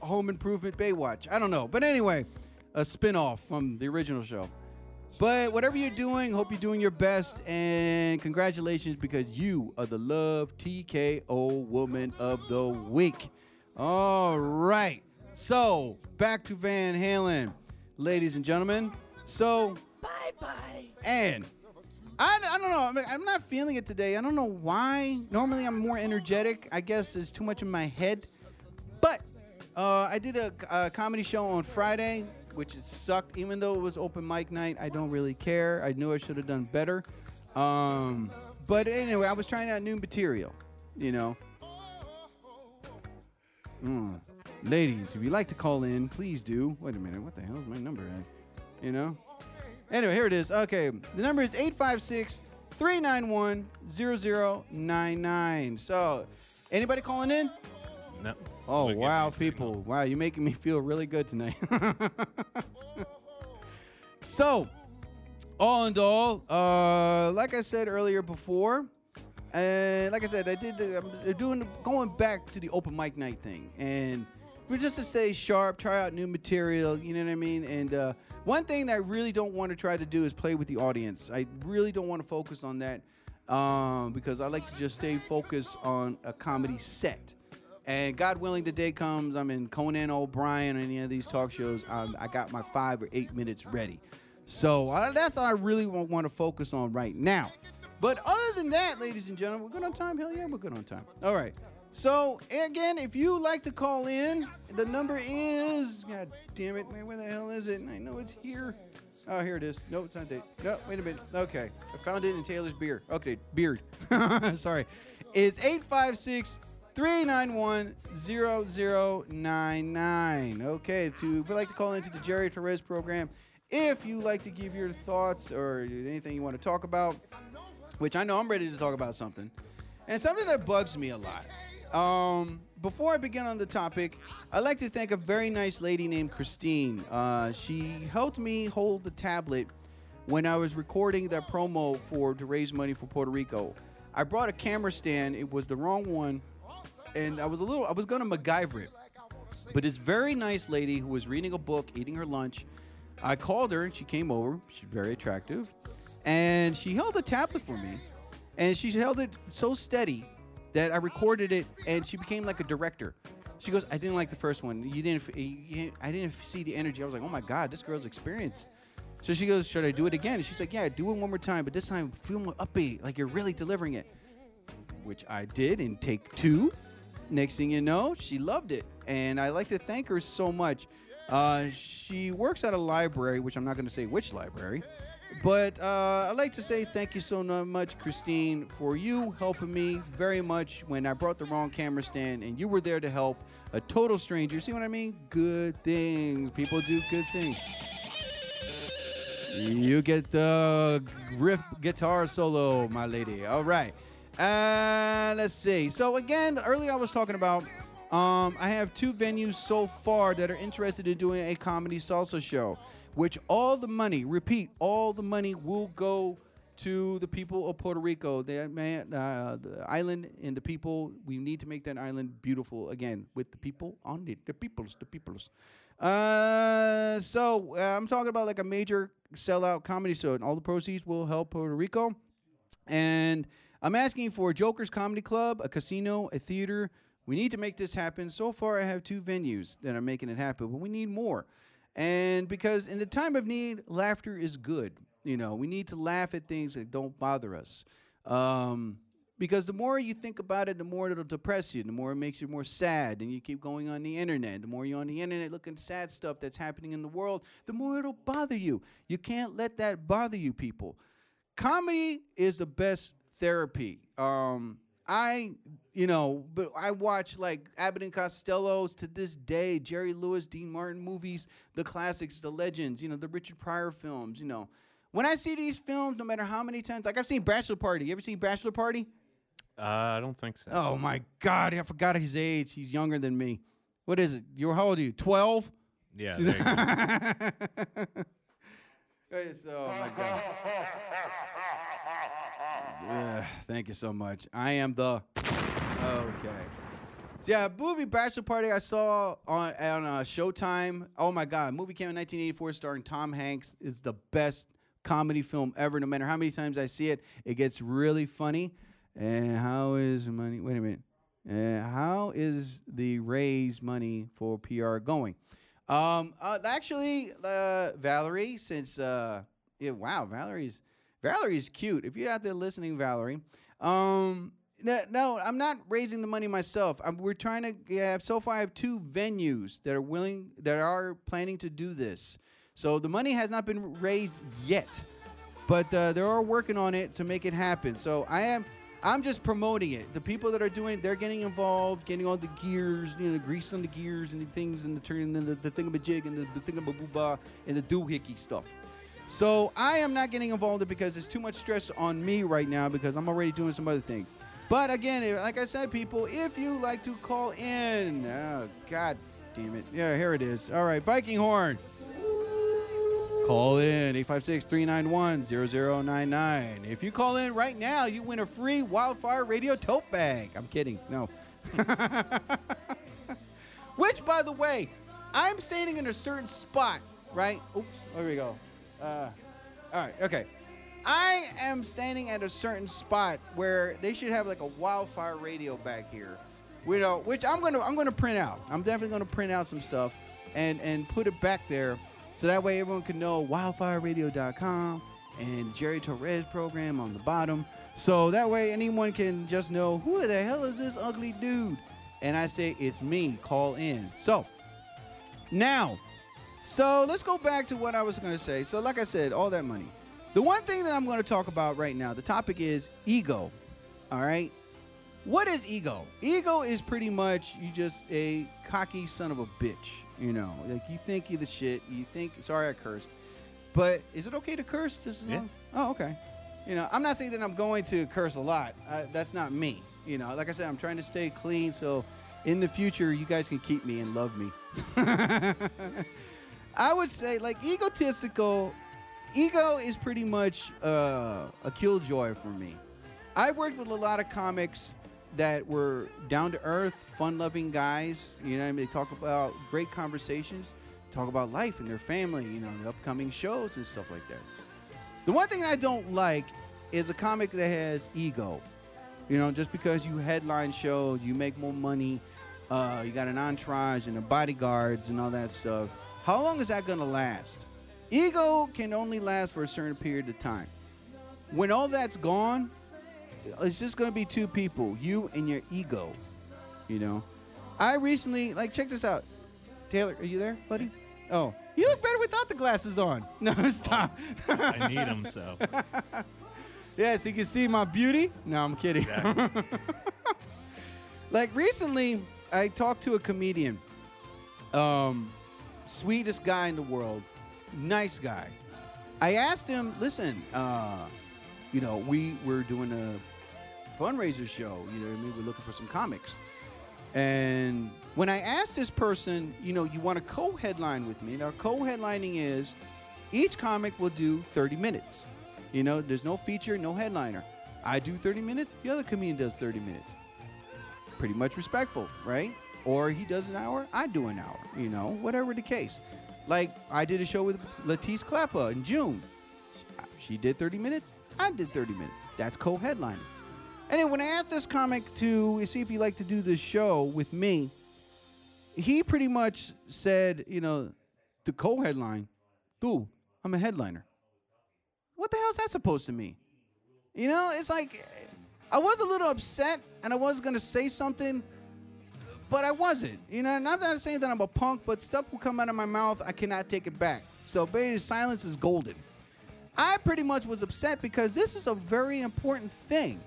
Home Improvement Baywatch. I don't know. But anyway, a spin-off from the original show. But whatever you're doing, hope you're doing your best and congratulations because you are the Love TKO Woman of the Week. All right. So, back to Van Halen, ladies and gentlemen. So, bye-bye. And I, I don't know. I'm, I'm not feeling it today. I don't know why. Normally, I'm more energetic. I guess it's too much in my head. But uh, I did a, a comedy show on Friday, which it sucked. Even though it was open mic night, I don't really care. I knew I should have done better. Um, but anyway, I was trying out new material. You know. Mm. Ladies, if you'd like to call in, please do. Wait a minute. What the hell is my number at? You know. Anyway, here it is. Okay, the number is 856 391 0099. So, anybody calling in? No. Oh, wow, signal. people. Wow, you're making me feel really good tonight. (laughs) so, all in all, uh, like I said earlier before, and like I said, I did. Uh, I'm doing going back to the open mic night thing, and we're just to stay sharp, try out new material. You know what I mean? And uh, one thing that I really don't want to try to do is play with the audience. I really don't want to focus on that um, because I like to just stay focused on a comedy set. And God willing, the day comes, I'm in Conan O'Brien or any of these talk shows. Um, I got my five or eight minutes ready. So uh, that's what I really want to focus on right now. But other than that, ladies and gentlemen, we're good on time. Hell yeah, we're good on time. All right. So again, if you like to call in, the number is God damn it, man, where the hell is it? I know it's here. Oh, here it is. No, it's not that. No, wait a minute. Okay, I found it in Taylor's beer. Okay, beard. (laughs) Sorry, it's eight five 391 0099. Okay, to if you'd like to call into the Jerry Torres program, if you like to give your thoughts or anything you want to talk about, which I know I'm ready to talk about something, and something that bugs me a lot. Um, before I begin on the topic, I'd like to thank a very nice lady named Christine. Uh, she helped me hold the tablet when I was recording that promo for to raise money for Puerto Rico. I brought a camera stand. It was the wrong one, and I was a little. I was gonna MacGyver it, but this very nice lady who was reading a book, eating her lunch. I called her and she came over. She's very attractive. and she held a tablet for me, and she held it so steady that I recorded it, and she became like a director. She goes, "I didn't like the first one. You didn't. You, you- I didn't see the energy. I was like, oh my god, this girl's experienced." So she goes, "Should I do it again?" And she's like, "Yeah, do it one more time, but this time feel more upbeat, like you're really delivering it." Which I did in take two. Next thing you know, she loved it, and I like to thank her so much. Uh, she works at a library, which I'm not going to say which library, but uh, I'd like to say thank you so much, Christine, for you helping me very much when I brought the wrong camera stand, and you were there to help a total stranger. See what I mean? Good things. People do good things. You get the riff guitar solo, my lady. All right. Uh, let's see. So again, earlier I was talking about um, I have two venues so far that are interested in doing a comedy salsa show, which all the money, repeat, all the money will go to the people of Puerto Rico. The man, uh, the island and the people. We need to make that island beautiful again with the people on it. The peoples, the peoples. Uh, so uh, I'm talking about like a major sellout comedy show, and all the proceeds will help Puerto Rico. And I'm asking for a Joker's Comedy Club, a casino, a theater. We need to make this happen. So far, I have two venues that are making it happen, but we need more. And because in the time of need, laughter is good. You know, we need to laugh at things that don't bother us. Um, because the more you think about it, the more it'll depress you. The more it makes you more sad, and you keep going on the internet. The more you're on the internet looking sad stuff that's happening in the world, the more it'll bother you. You can't let that bother you, people comedy is the best therapy. Um, I, you know, but I watch like Abbott and Costello's to this day, Jerry Lewis, Dean Martin movies, the classics, the legends, you know, the Richard Pryor films, you know. When I see these films, no matter how many times, like I've seen Bachelor Party. You ever seen Bachelor Party? Uh, I don't think so. Oh my God, I forgot his age. He's younger than me. What is it? You're how old are you? Twelve? Yeah. (laughs) there you go. It's- oh my God. Yeah, thank you so much. I am the okay. Yeah, movie Bachelor Party I saw on on uh, Showtime. Oh my God, movie came in 1984, starring Tom Hanks. It's the best comedy film ever. No matter how many times I see it, it gets really funny. And how is money? Wait a minute. Uh, how is the raise money for PR going? Um, uh, actually, uh, Valerie, since uh, yeah, wow, Valerie's Valerie's cute. If you're out there listening, Valerie, um, no, I'm not raising the money myself. I'm, we're trying to have so far. I have two venues that are willing, that are planning to do this. So the money has not been raised yet, but uh, they are working on it to make it happen. So I am. I'm just promoting it. The people that are doing it, they're getting involved, getting all the gears, you know, greased on the gears and the things and the turn and the, the thingamajig and the, the and the doohickey stuff. So I am not getting involved in because it's too much stress on me right now because I'm already doing some other things. But again, eh, like I said, people, if you like to call in, oh god damn it, yeah, here it is. All right, Viking horn. Call in 856-391-0099. If you call in right now, you win a free Wildfire Radio tote bag. I'm kidding. No. (laughs) Which, by the way, I'm standing in a certain spot, right? Oops, there we go. Uh, all right, okay. I am standing at a certain spot where they should have like a wildfire radio back here. You know, which I'm gonna I'm gonna print out. I'm definitely gonna print out some stuff and and put it back there so that way everyone can know wildfireradio.com and Jerry Torres program on the bottom. So that way anyone can just know who the hell is this ugly dude? And I say it's me. Call in. So now, so let's go back to what I was going to say. So, like I said, all that money. The one thing that I'm going to talk about right now, the topic is ego. All right. What is ego? Ego is pretty much you just a cocky son of a bitch. You know, like you think you're the shit. You think, sorry, I cursed. But is it okay to curse? Just Yeah. Oh, okay. You know, I'm not saying that I'm going to curse a lot. Uh, that's not me. You know, like I said, I'm trying to stay clean so in the future you guys can keep me and love me. (laughs) I would say like egotistical. Ego is pretty much uh, a killjoy for me. I worked with a lot of comics that were down to earth, fun loving guys. You know, I mean? they talk about great conversations, talk about life and their family. You know, the upcoming shows and stuff like that. The one thing I don't like is a comic that has ego. You know, just because you headline shows, you make more money, uh, you got an entourage and the bodyguards and all that stuff. How long is that going to last? Ego can only last for a certain period of time. When all that's gone, it's just going to be two people, you and your ego. You know, I recently, like, check this out. Taylor, are you there, buddy? Oh, you look better without the glasses on. (laughs) No, stop. I need them so. (laughs) Yes, you can see my beauty. No, I'm kidding. Exactly. (laughs) like recently, I talked to a comedian. Um, sweetest guy in the world, nice guy. I asked him, listen, uh, you know, we were doing a fundraiser show. You know, I mean, we're looking for some comics. And when I asked this person, you know, you want to co-headline with me? Now, co-headlining is each comic will do 30 minutes. You know, there's no feature, no headliner. I do 30 minutes, the other comedian does 30 minutes. Pretty much respectful, right? Or he does an hour, I do an hour, you know, whatever the case. Like I did a show with Latisse Clappa in June. She did 30 minutes, I did 30 minutes. That's co-headlining. And then when I asked this comic to see if he'd like to do this show with me, he pretty much said, you know, the co-headline, dude, I'm a headliner. What the hell is that supposed to mean? You know, it's like I was a little upset and I was gonna say something, but I wasn't. You know, not that I'm saying that I'm a punk, but stuff will come out of my mouth, I cannot take it back. So basically silence is golden. I pretty much was upset because this is a very important thing.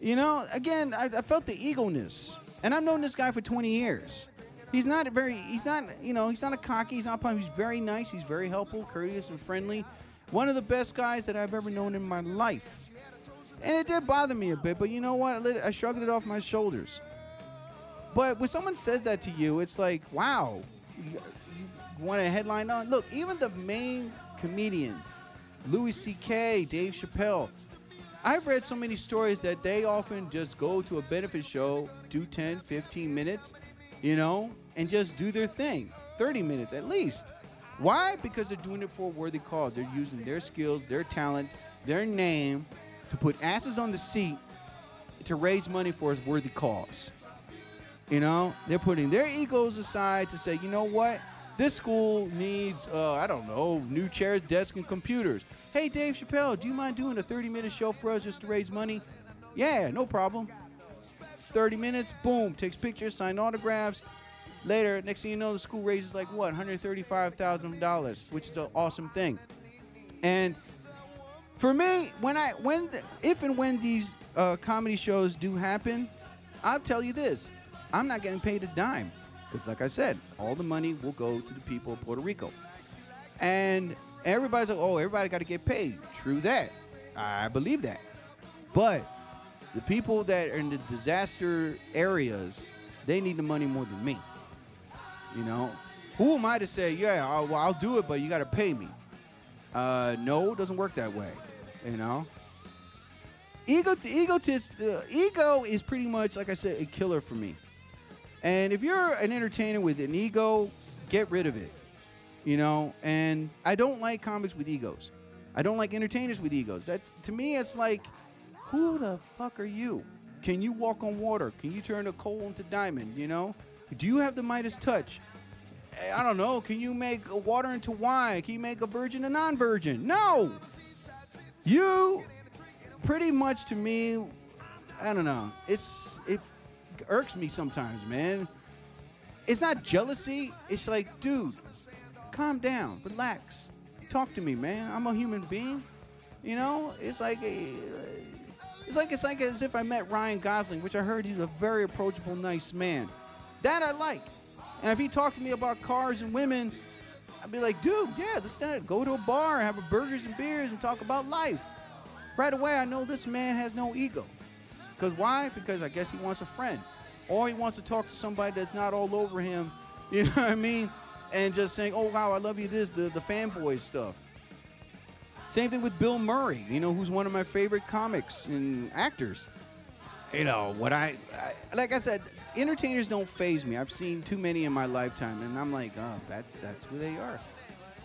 You know, again, I, I felt the egoness, and I've known this guy for 20 years. He's not very, he's not, you know, he's not a cocky, he's not punk. He's very nice, he's very helpful, courteous, and friendly. One of the best guys that I've ever known in my life. And it did bother me a bit, but you know what? I shrugged it off my shoulders. But when someone says that to you, it's like, wow, you, you want a headline on? Look, even the main comedians, Louis C.K., Dave Chappelle, I've read so many stories that they often just go to a benefit show, do 10, 15 minutes, you know, and just do their thing. 30 minutes at least. Why? Because they're doing it for a worthy cause. They're using their skills, their talent, their name to put asses on the seat to raise money for a worthy cause. You know, they're putting their egos aside to say, you know what? This school needs, uh, I don't know, new chairs, desks, and computers. Hey, Dave Chappelle, do you mind doing a 30 minute show for us just to raise money? Yeah, no problem. 30 minutes, boom, takes pictures, sign autographs. Later, next thing you know, the school raises like what, $135,000, which is an awesome thing. And for me, when I, when, the, if and when these uh, comedy shows do happen, I'll tell you this: I'm not getting paid a dime because, like I said, all the money will go to the people of Puerto Rico. And everybody's like, "Oh, everybody got to get paid." True that. I believe that. But the people that are in the disaster areas, they need the money more than me. You know, who am I to say, "Yeah, I'll, well, I'll do it, but you got to pay me"? Uh, no, it doesn't work that way. You know. Ego, egotist, uh, ego is pretty much, like I said, a killer for me. And if you're an entertainer with an ego, get rid of it. You know, and I don't like comics with egos. I don't like entertainers with egos. That to me, it's like, who the fuck are you? Can you walk on water? Can you turn a coal into diamond? You know, do you have the Midas touch? Eh, I don't know. Can you make water into wine? Can you make a virgin a non-virgin? No. You, pretty much to me, I don't know. It's it irks me sometimes, man. It's not jealousy. It's like, dude, calm down, relax, talk to me, man. I'm a human being. You know, it's like eh, it's like it's like as if I met Ryan Gosling, which I heard he's a very approachable, nice man. That I like. And if he talked to me about cars and women, I'd be like, dude, yeah, let's go to a bar, have a burgers and beers, and talk about life. Right away, I know this man has no ego. Because why? Because I guess he wants a friend. Or he wants to talk to somebody that's not all over him, (laughs) you know what I mean? And just saying, oh, wow, I love you this, the, the fanboy stuff. Same thing with Bill Murray, you know, who's one of my favorite comics and actors. You know, what I, I like I said, entertainers don't phase me. I've seen too many in my lifetime, and I'm like, oh, that's that's who they are.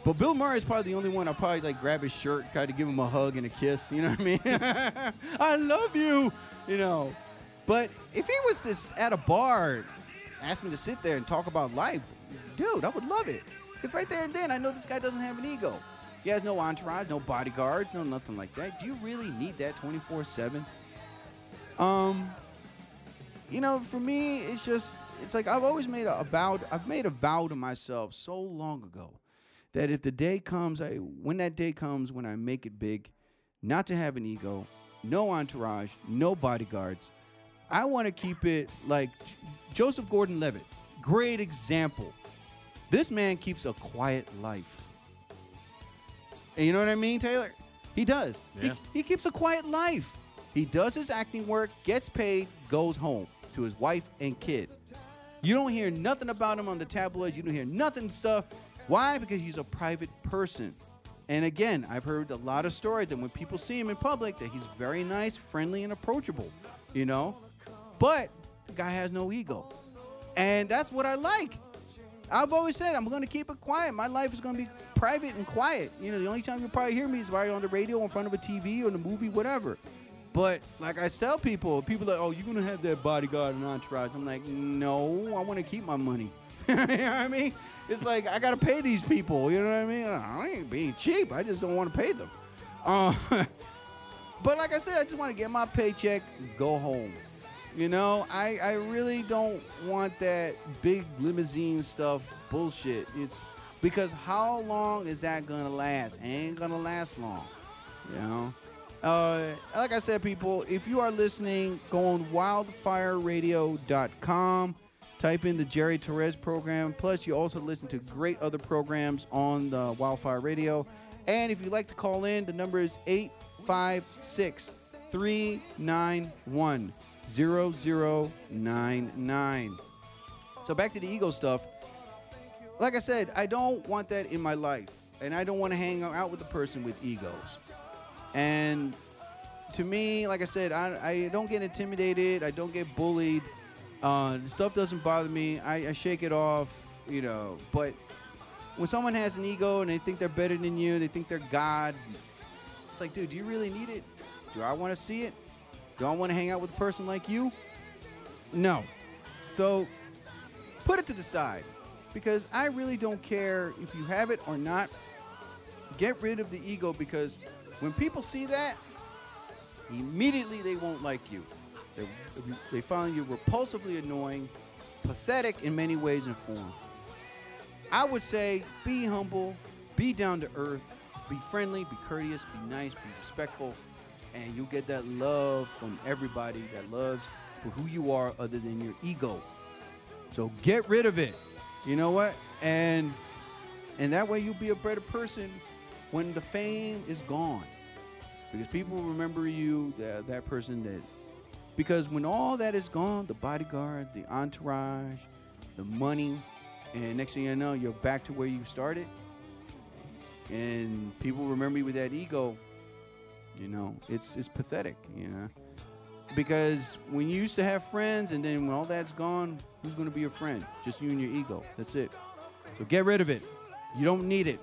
But Bill Murray is probably the only one I'll probably like grab his shirt, try to give him a hug and a kiss. You know what I mean? (laughs) I love you. You know. But if he was just at a bar, ask me to sit there and talk about life, dude, I would love it. Because right there and then, I know this guy doesn't have an ego. He has no entourage, no bodyguards, no nothing like that. Do you really need that 24 7? Um, you know, for me, it's just, it's like I've always made a, a vow, I've made a vow to myself so long ago that if the day comes, I, when that day comes, when I make it big, not to have an ego, no entourage, no bodyguards. I want to keep it like Joseph Gordon Levitt, great example. This man keeps a quiet life. And you know what I mean, Taylor? He does. Yeah. He, he keeps a quiet life. He does his acting work, gets paid, goes home to his wife and kid. You don't hear nothing about him on the tabloids. You don't hear nothing stuff. Why? Because he's a private person. And again, I've heard a lot of stories that when people see him in public, that he's very nice, friendly, and approachable. You know, but the guy has no ego, and that's what I like. I've always said I'm going to keep it quiet. My life is going to be private and quiet. You know, the only time you'll probably hear me is right on the radio, in front of a TV, or in a movie, whatever. But like I tell people, people are like, oh, you're gonna have that bodyguard and entourage. I'm like, no, I want to keep my money. (laughs) you know what I mean? It's like I gotta pay these people. You know what I mean? I ain't being cheap. I just don't want to pay them. Uh, (laughs) but like I said, I just want to get my paycheck, go home. You know, I I really don't want that big limousine stuff bullshit. It's because how long is that gonna last? Ain't gonna last long. You know. Uh, like I said, people, if you are listening, go on wildfireradio.com. Type in the Jerry Torres program. Plus, you also listen to great other programs on the Wildfire Radio. And if you'd like to call in, the number is 856 391 0099. So, back to the ego stuff. Like I said, I don't want that in my life. And I don't want to hang out with a person with egos. And to me, like I said, I, I don't get intimidated. I don't get bullied. Uh, stuff doesn't bother me. I, I shake it off, you know. But when someone has an ego and they think they're better than you, they think they're God, it's like, dude, do you really need it? Do I want to see it? Do I want to hang out with a person like you? No. So put it to the side because I really don't care if you have it or not. Get rid of the ego because when people see that, immediately they won't like you. They, they find you repulsively annoying, pathetic in many ways and form. I would say be humble, be down to earth, be friendly, be courteous, be nice, be respectful, and you'll get that love from everybody that loves for who you are other than your ego. So get rid of it. You know what? And and that way you'll be a better person when the fame is gone. Because people remember you, that, that person that because when all that is gone, the bodyguard, the entourage, the money, and next thing you know, you're back to where you started. And people remember you with that ego, you know, it's it's pathetic, you know. Because when you used to have friends and then when all that's gone, who's gonna be your friend? Just you and your ego. That's it. So get rid of it. You don't need it.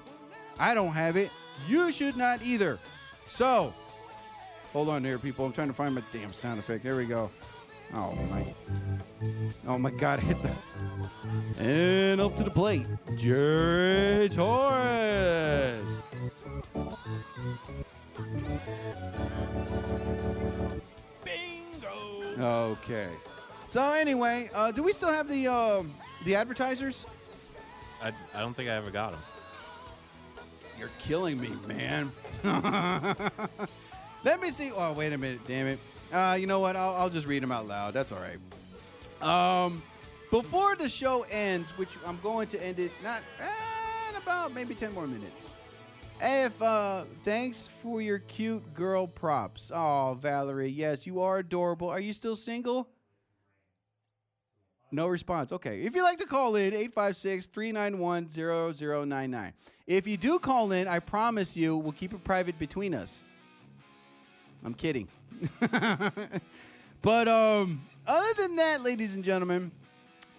I don't have it. You should not either. So, hold on there, people. I'm trying to find my damn sound effect. There we go. Oh my! Oh my God! (laughs) Hit the and up to the plate, Jerry Torres. Bingo! Okay. So anyway, uh, do we still have the um the advertisers? I, I don't think I ever got them. You're killing me, man. (laughs) Let me see. Oh, wait a minute. Damn it. Uh, you know what? I'll, I'll just read them out loud. That's all right. Um, before the show ends, which I'm going to end it not in about maybe 10 more minutes. If uh, thanks for your cute girl props. Oh, Valerie, yes, you are adorable. Are you still single? No response. Okay. If you'd like to call in, 856 391 0099. If you do call in, I promise you we'll keep it private between us. I'm kidding. (laughs) but um, other than that, ladies and gentlemen,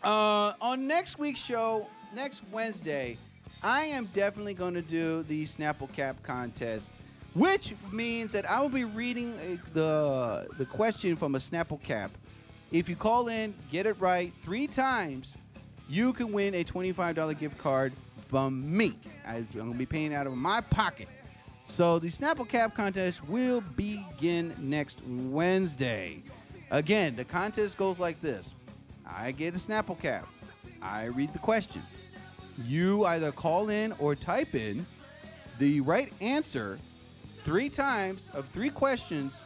uh, on next week's show, next Wednesday, I am definitely going to do the Snapple Cap contest, which means that I will be reading uh, the the question from a Snapple Cap. If you call in, get it right three times, you can win a $25 gift card from me. I, I'm going to be paying out of my pocket. So the Snapple Cap contest will begin next Wednesday. Again, the contest goes like this. I get a Snapple Cap. I read the question. You either call in or type in the right answer three times of three questions.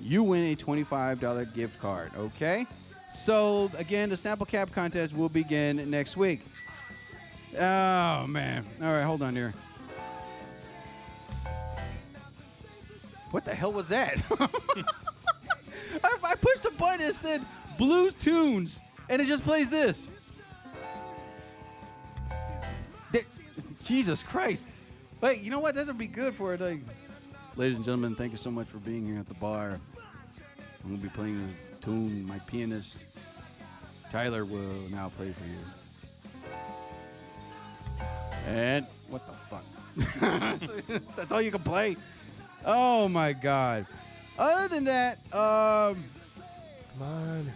You win a $25 gift card, okay? So, again, the Snapple Cap contest will begin next week. Oh, man. All right, hold on here. What the hell was that? (laughs) I, I pushed a button that said Blue Tunes, and it just plays this. That- Jesus Christ. Wait, you know what? This would be good for it. Like, ladies and gentlemen, thank you so much for being here at the bar. I'm going to be playing a tune. My pianist, Tyler, will now play for you. And what the fuck? (laughs) That's all you can play? Oh my god. Other than that, um Come on.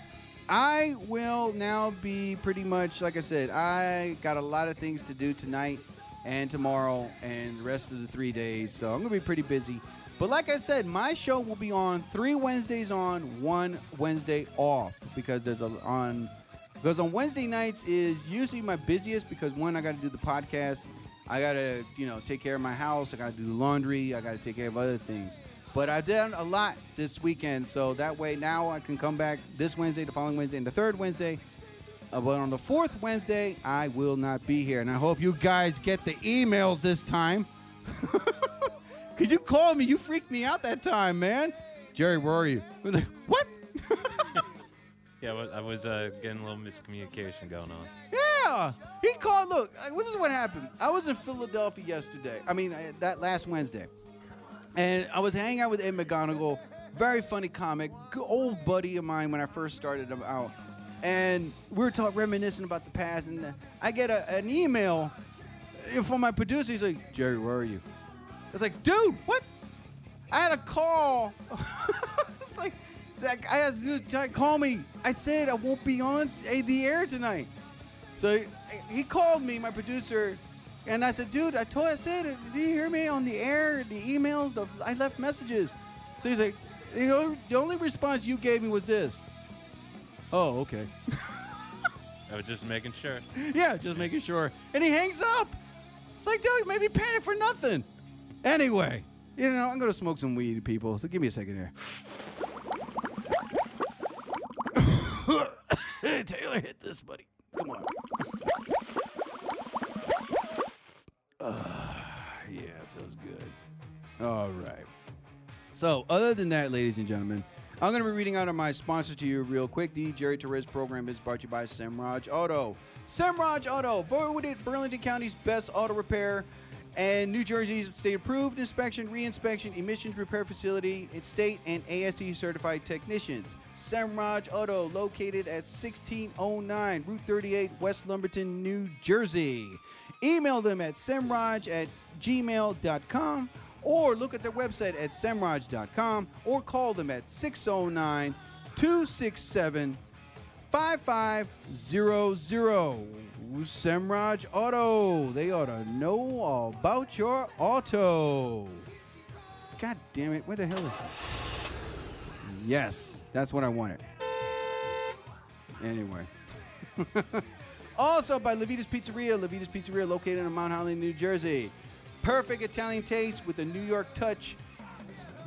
I will now be pretty much like I said, I got a lot of things to do tonight and tomorrow and the rest of the 3 days. So I'm going to be pretty busy. But like I said, my show will be on 3 Wednesdays on, 1 Wednesday off because there's a on because on Wednesday nights is usually my busiest because one I got to do the podcast, I got to, you know, take care of my house, I got to do the laundry, I got to take care of other things. But I've done a lot this weekend, so that way now I can come back this Wednesday, the following Wednesday, and the third Wednesday. Uh, but on the fourth Wednesday, I will not be here, and I hope you guys get the emails this time. (laughs) Cause you called me, you freaked me out that time, man. Jerry, where are you? Like, (laughs) what? (laughs) Yeah, I was uh, getting a little miscommunication going on. Yeah, he called. Look, this is what happened. I was in Philadelphia yesterday. I mean, uh, that last Wednesday, and I was hanging out with Ed McGonigal, very funny comic, old buddy of mine when I first started out, and we were talking, reminiscing about the past. And uh, I get a, an email from my producer. He's like, "Jerry, where are you?" I was like, "Dude, what?" I had a call. (laughs) it's like, that guy has to call me. I said I won't be on uh, the air tonight. So he- called me, my producer, and I said, "Dude, I told, I said, did you hear me on the air? The emails, the, I left messages." So he's like, "You know, the only response you gave me was this." Oh, okay. I was just making sure. (laughs) yeah, just making sure. And he hangs up. It's like, dude, maybe panic for nothing. Anyway, you know, I'm gonna smoke some weed, people. So give me a second here. (coughs) Taylor, hit this, buddy. Come on. (sighs) Ah, yeah, it feels good. All right. So, other than that, ladies and gentlemen, I'm going to be reading out of my sponsor to you real quick. The Jerry Torres program is brought to you by Semraj Auto. Semraj Auto, voted Burlington County's best auto repair and New Jersey's state approved inspection, reinspection, emissions repair facility, it's state and ASE certified technicians. Semraj Auto, located at 1609 Route 38, West Lumberton, New Jersey. Email them at semraj at gmail.com or look at their website at semraj.com or call them at 609 267 5500. Semraj Auto. They ought to know all about your auto. God damn it. Where the hell is that? Yes, that's what I wanted. Anyway. (laughs) also by Levita's Pizzeria. Levita's Pizzeria located in Mount Holly, New Jersey. Perfect Italian taste with a New York touch.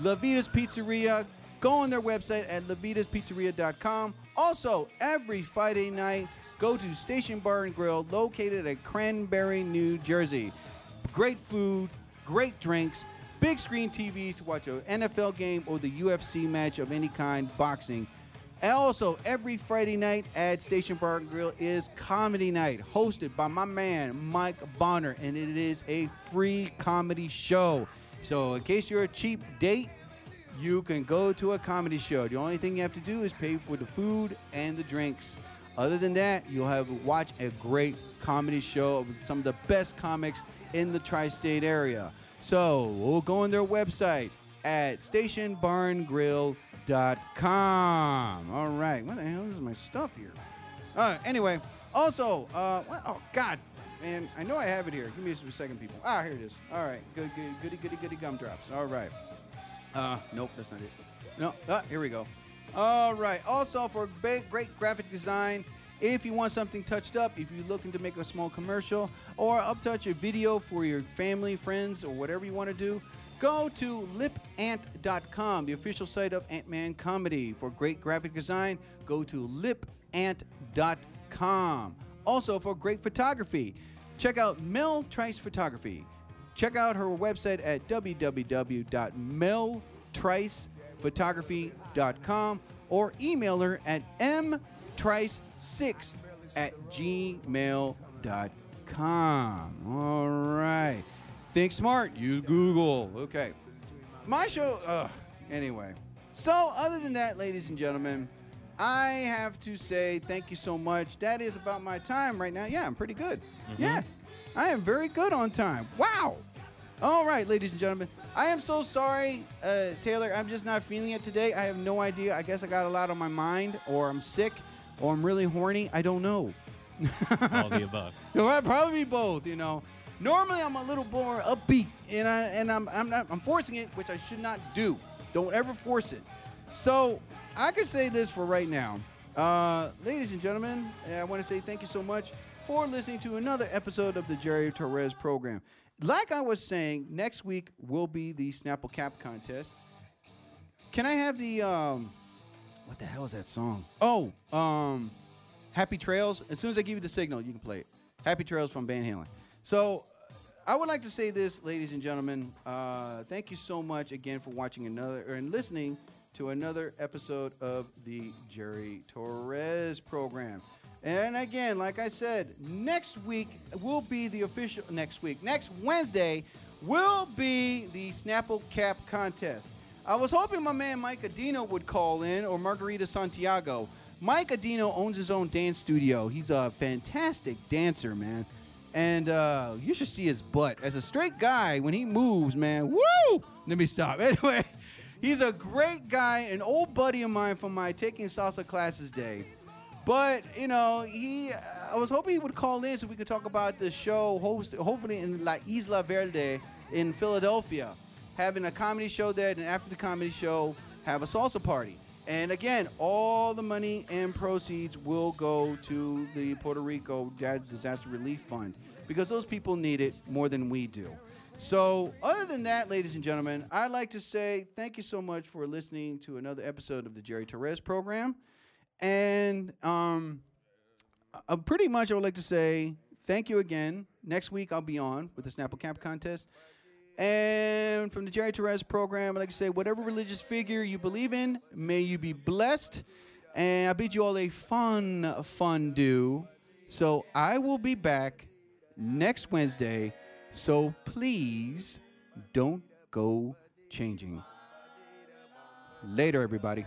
Levita's Pizzeria. Go on their website at levitaspizzeria.com. Also, every Friday night, go to Station Bar and Grill located at Cranbury, New Jersey. Great food, great drinks, big screen TVs to watch an NFL game or the UFC match of any kind, boxing. And also, every Friday night at Station Bar and Grill is Comedy Night, hosted by my man, Mike Bonner, and it is a free comedy show. So, in case you're a cheap date, you can go to a comedy show. The only thing you have to do is pay for the food and the drinks. Other than that, you'll have watch a great comedy show of some of the best comics in the tri-state area. So we'll go on their website at stationbarngrill.com. All right, what the hell is my stuff here? Uh, anyway, also, uh, oh God, man, I know I have it here. Give me a second, people. Ah, here it is. All right, good, good, goody, goody, goody gumdrops. All right. Uh, nope, that's not it. No, ah, here we go. All right. Also, for great graphic design, if you want something touched up, if you're looking to make a small commercial or uptouch a video for your family, friends, or whatever you want to do, go to lipant.com, the official site of Ant Man Comedy. For great graphic design, go to lipant.com. Also, for great photography, check out Mel Trice Photography. Check out her website at www.meltricephotography.com or email her at mtrice6 at gmail.com. All right. Think smart. Use Google. Okay. My show, ugh, anyway. So, other than that, ladies and gentlemen, I have to say thank you so much. That is about my time right now. Yeah, I'm pretty good. Mm-hmm. Yeah, I am very good on time. Wow. All right, ladies and gentlemen. I am so sorry, uh, Taylor. I'm just not feeling it today. I have no idea. I guess I got a lot on my mind, or I'm sick, or I'm really horny. I don't know. All the (laughs) above. It might probably be both, you know. Normally I'm a little more upbeat, and I and I'm I'm not I'm forcing it, which I should not do. Don't ever force it. So I can say this for right now, uh, ladies and gentlemen. I want to say thank you so much for listening to another episode of the Jerry Torres program. Like I was saying, next week will be the Snapple Cap contest. Can I have the um, what the hell is that song? Oh, um, Happy Trails. As soon as I give you the signal, you can play it. Happy Trails from Van Halen. So, I would like to say this, ladies and gentlemen. Uh, thank you so much again for watching another or and listening to another episode of the Jerry Torres program. And again, like I said, next week will be the official. Next week, next Wednesday, will be the Snapple Cap contest. I was hoping my man Mike Adino would call in or Margarita Santiago. Mike Adino owns his own dance studio. He's a fantastic dancer, man. And uh, you should see his butt. As a straight guy, when he moves, man, woo! Let me stop. (laughs) Anyway, he's a great guy, an old buddy of mine from my taking salsa classes day. But you know, he. I was hoping he would call in so we could talk about the show, host, hopefully in La Isla Verde in Philadelphia, having a comedy show there. And after the comedy show, have a salsa party. And again, all the money and proceeds will go to the Puerto Rico Disaster Relief Fund because those people need it more than we do. So, other than that, ladies and gentlemen, I'd like to say thank you so much for listening to another episode of the Jerry Torres program. And um, uh, pretty much, I would like to say thank you again. Next week, I'll be on with the Snapple Cap contest. And from the Jerry Torres program, I'd like to say whatever religious figure you believe in, may you be blessed. And I bid you all a fun fondue. So I will be back next Wednesday. So please don't go changing. Later, everybody.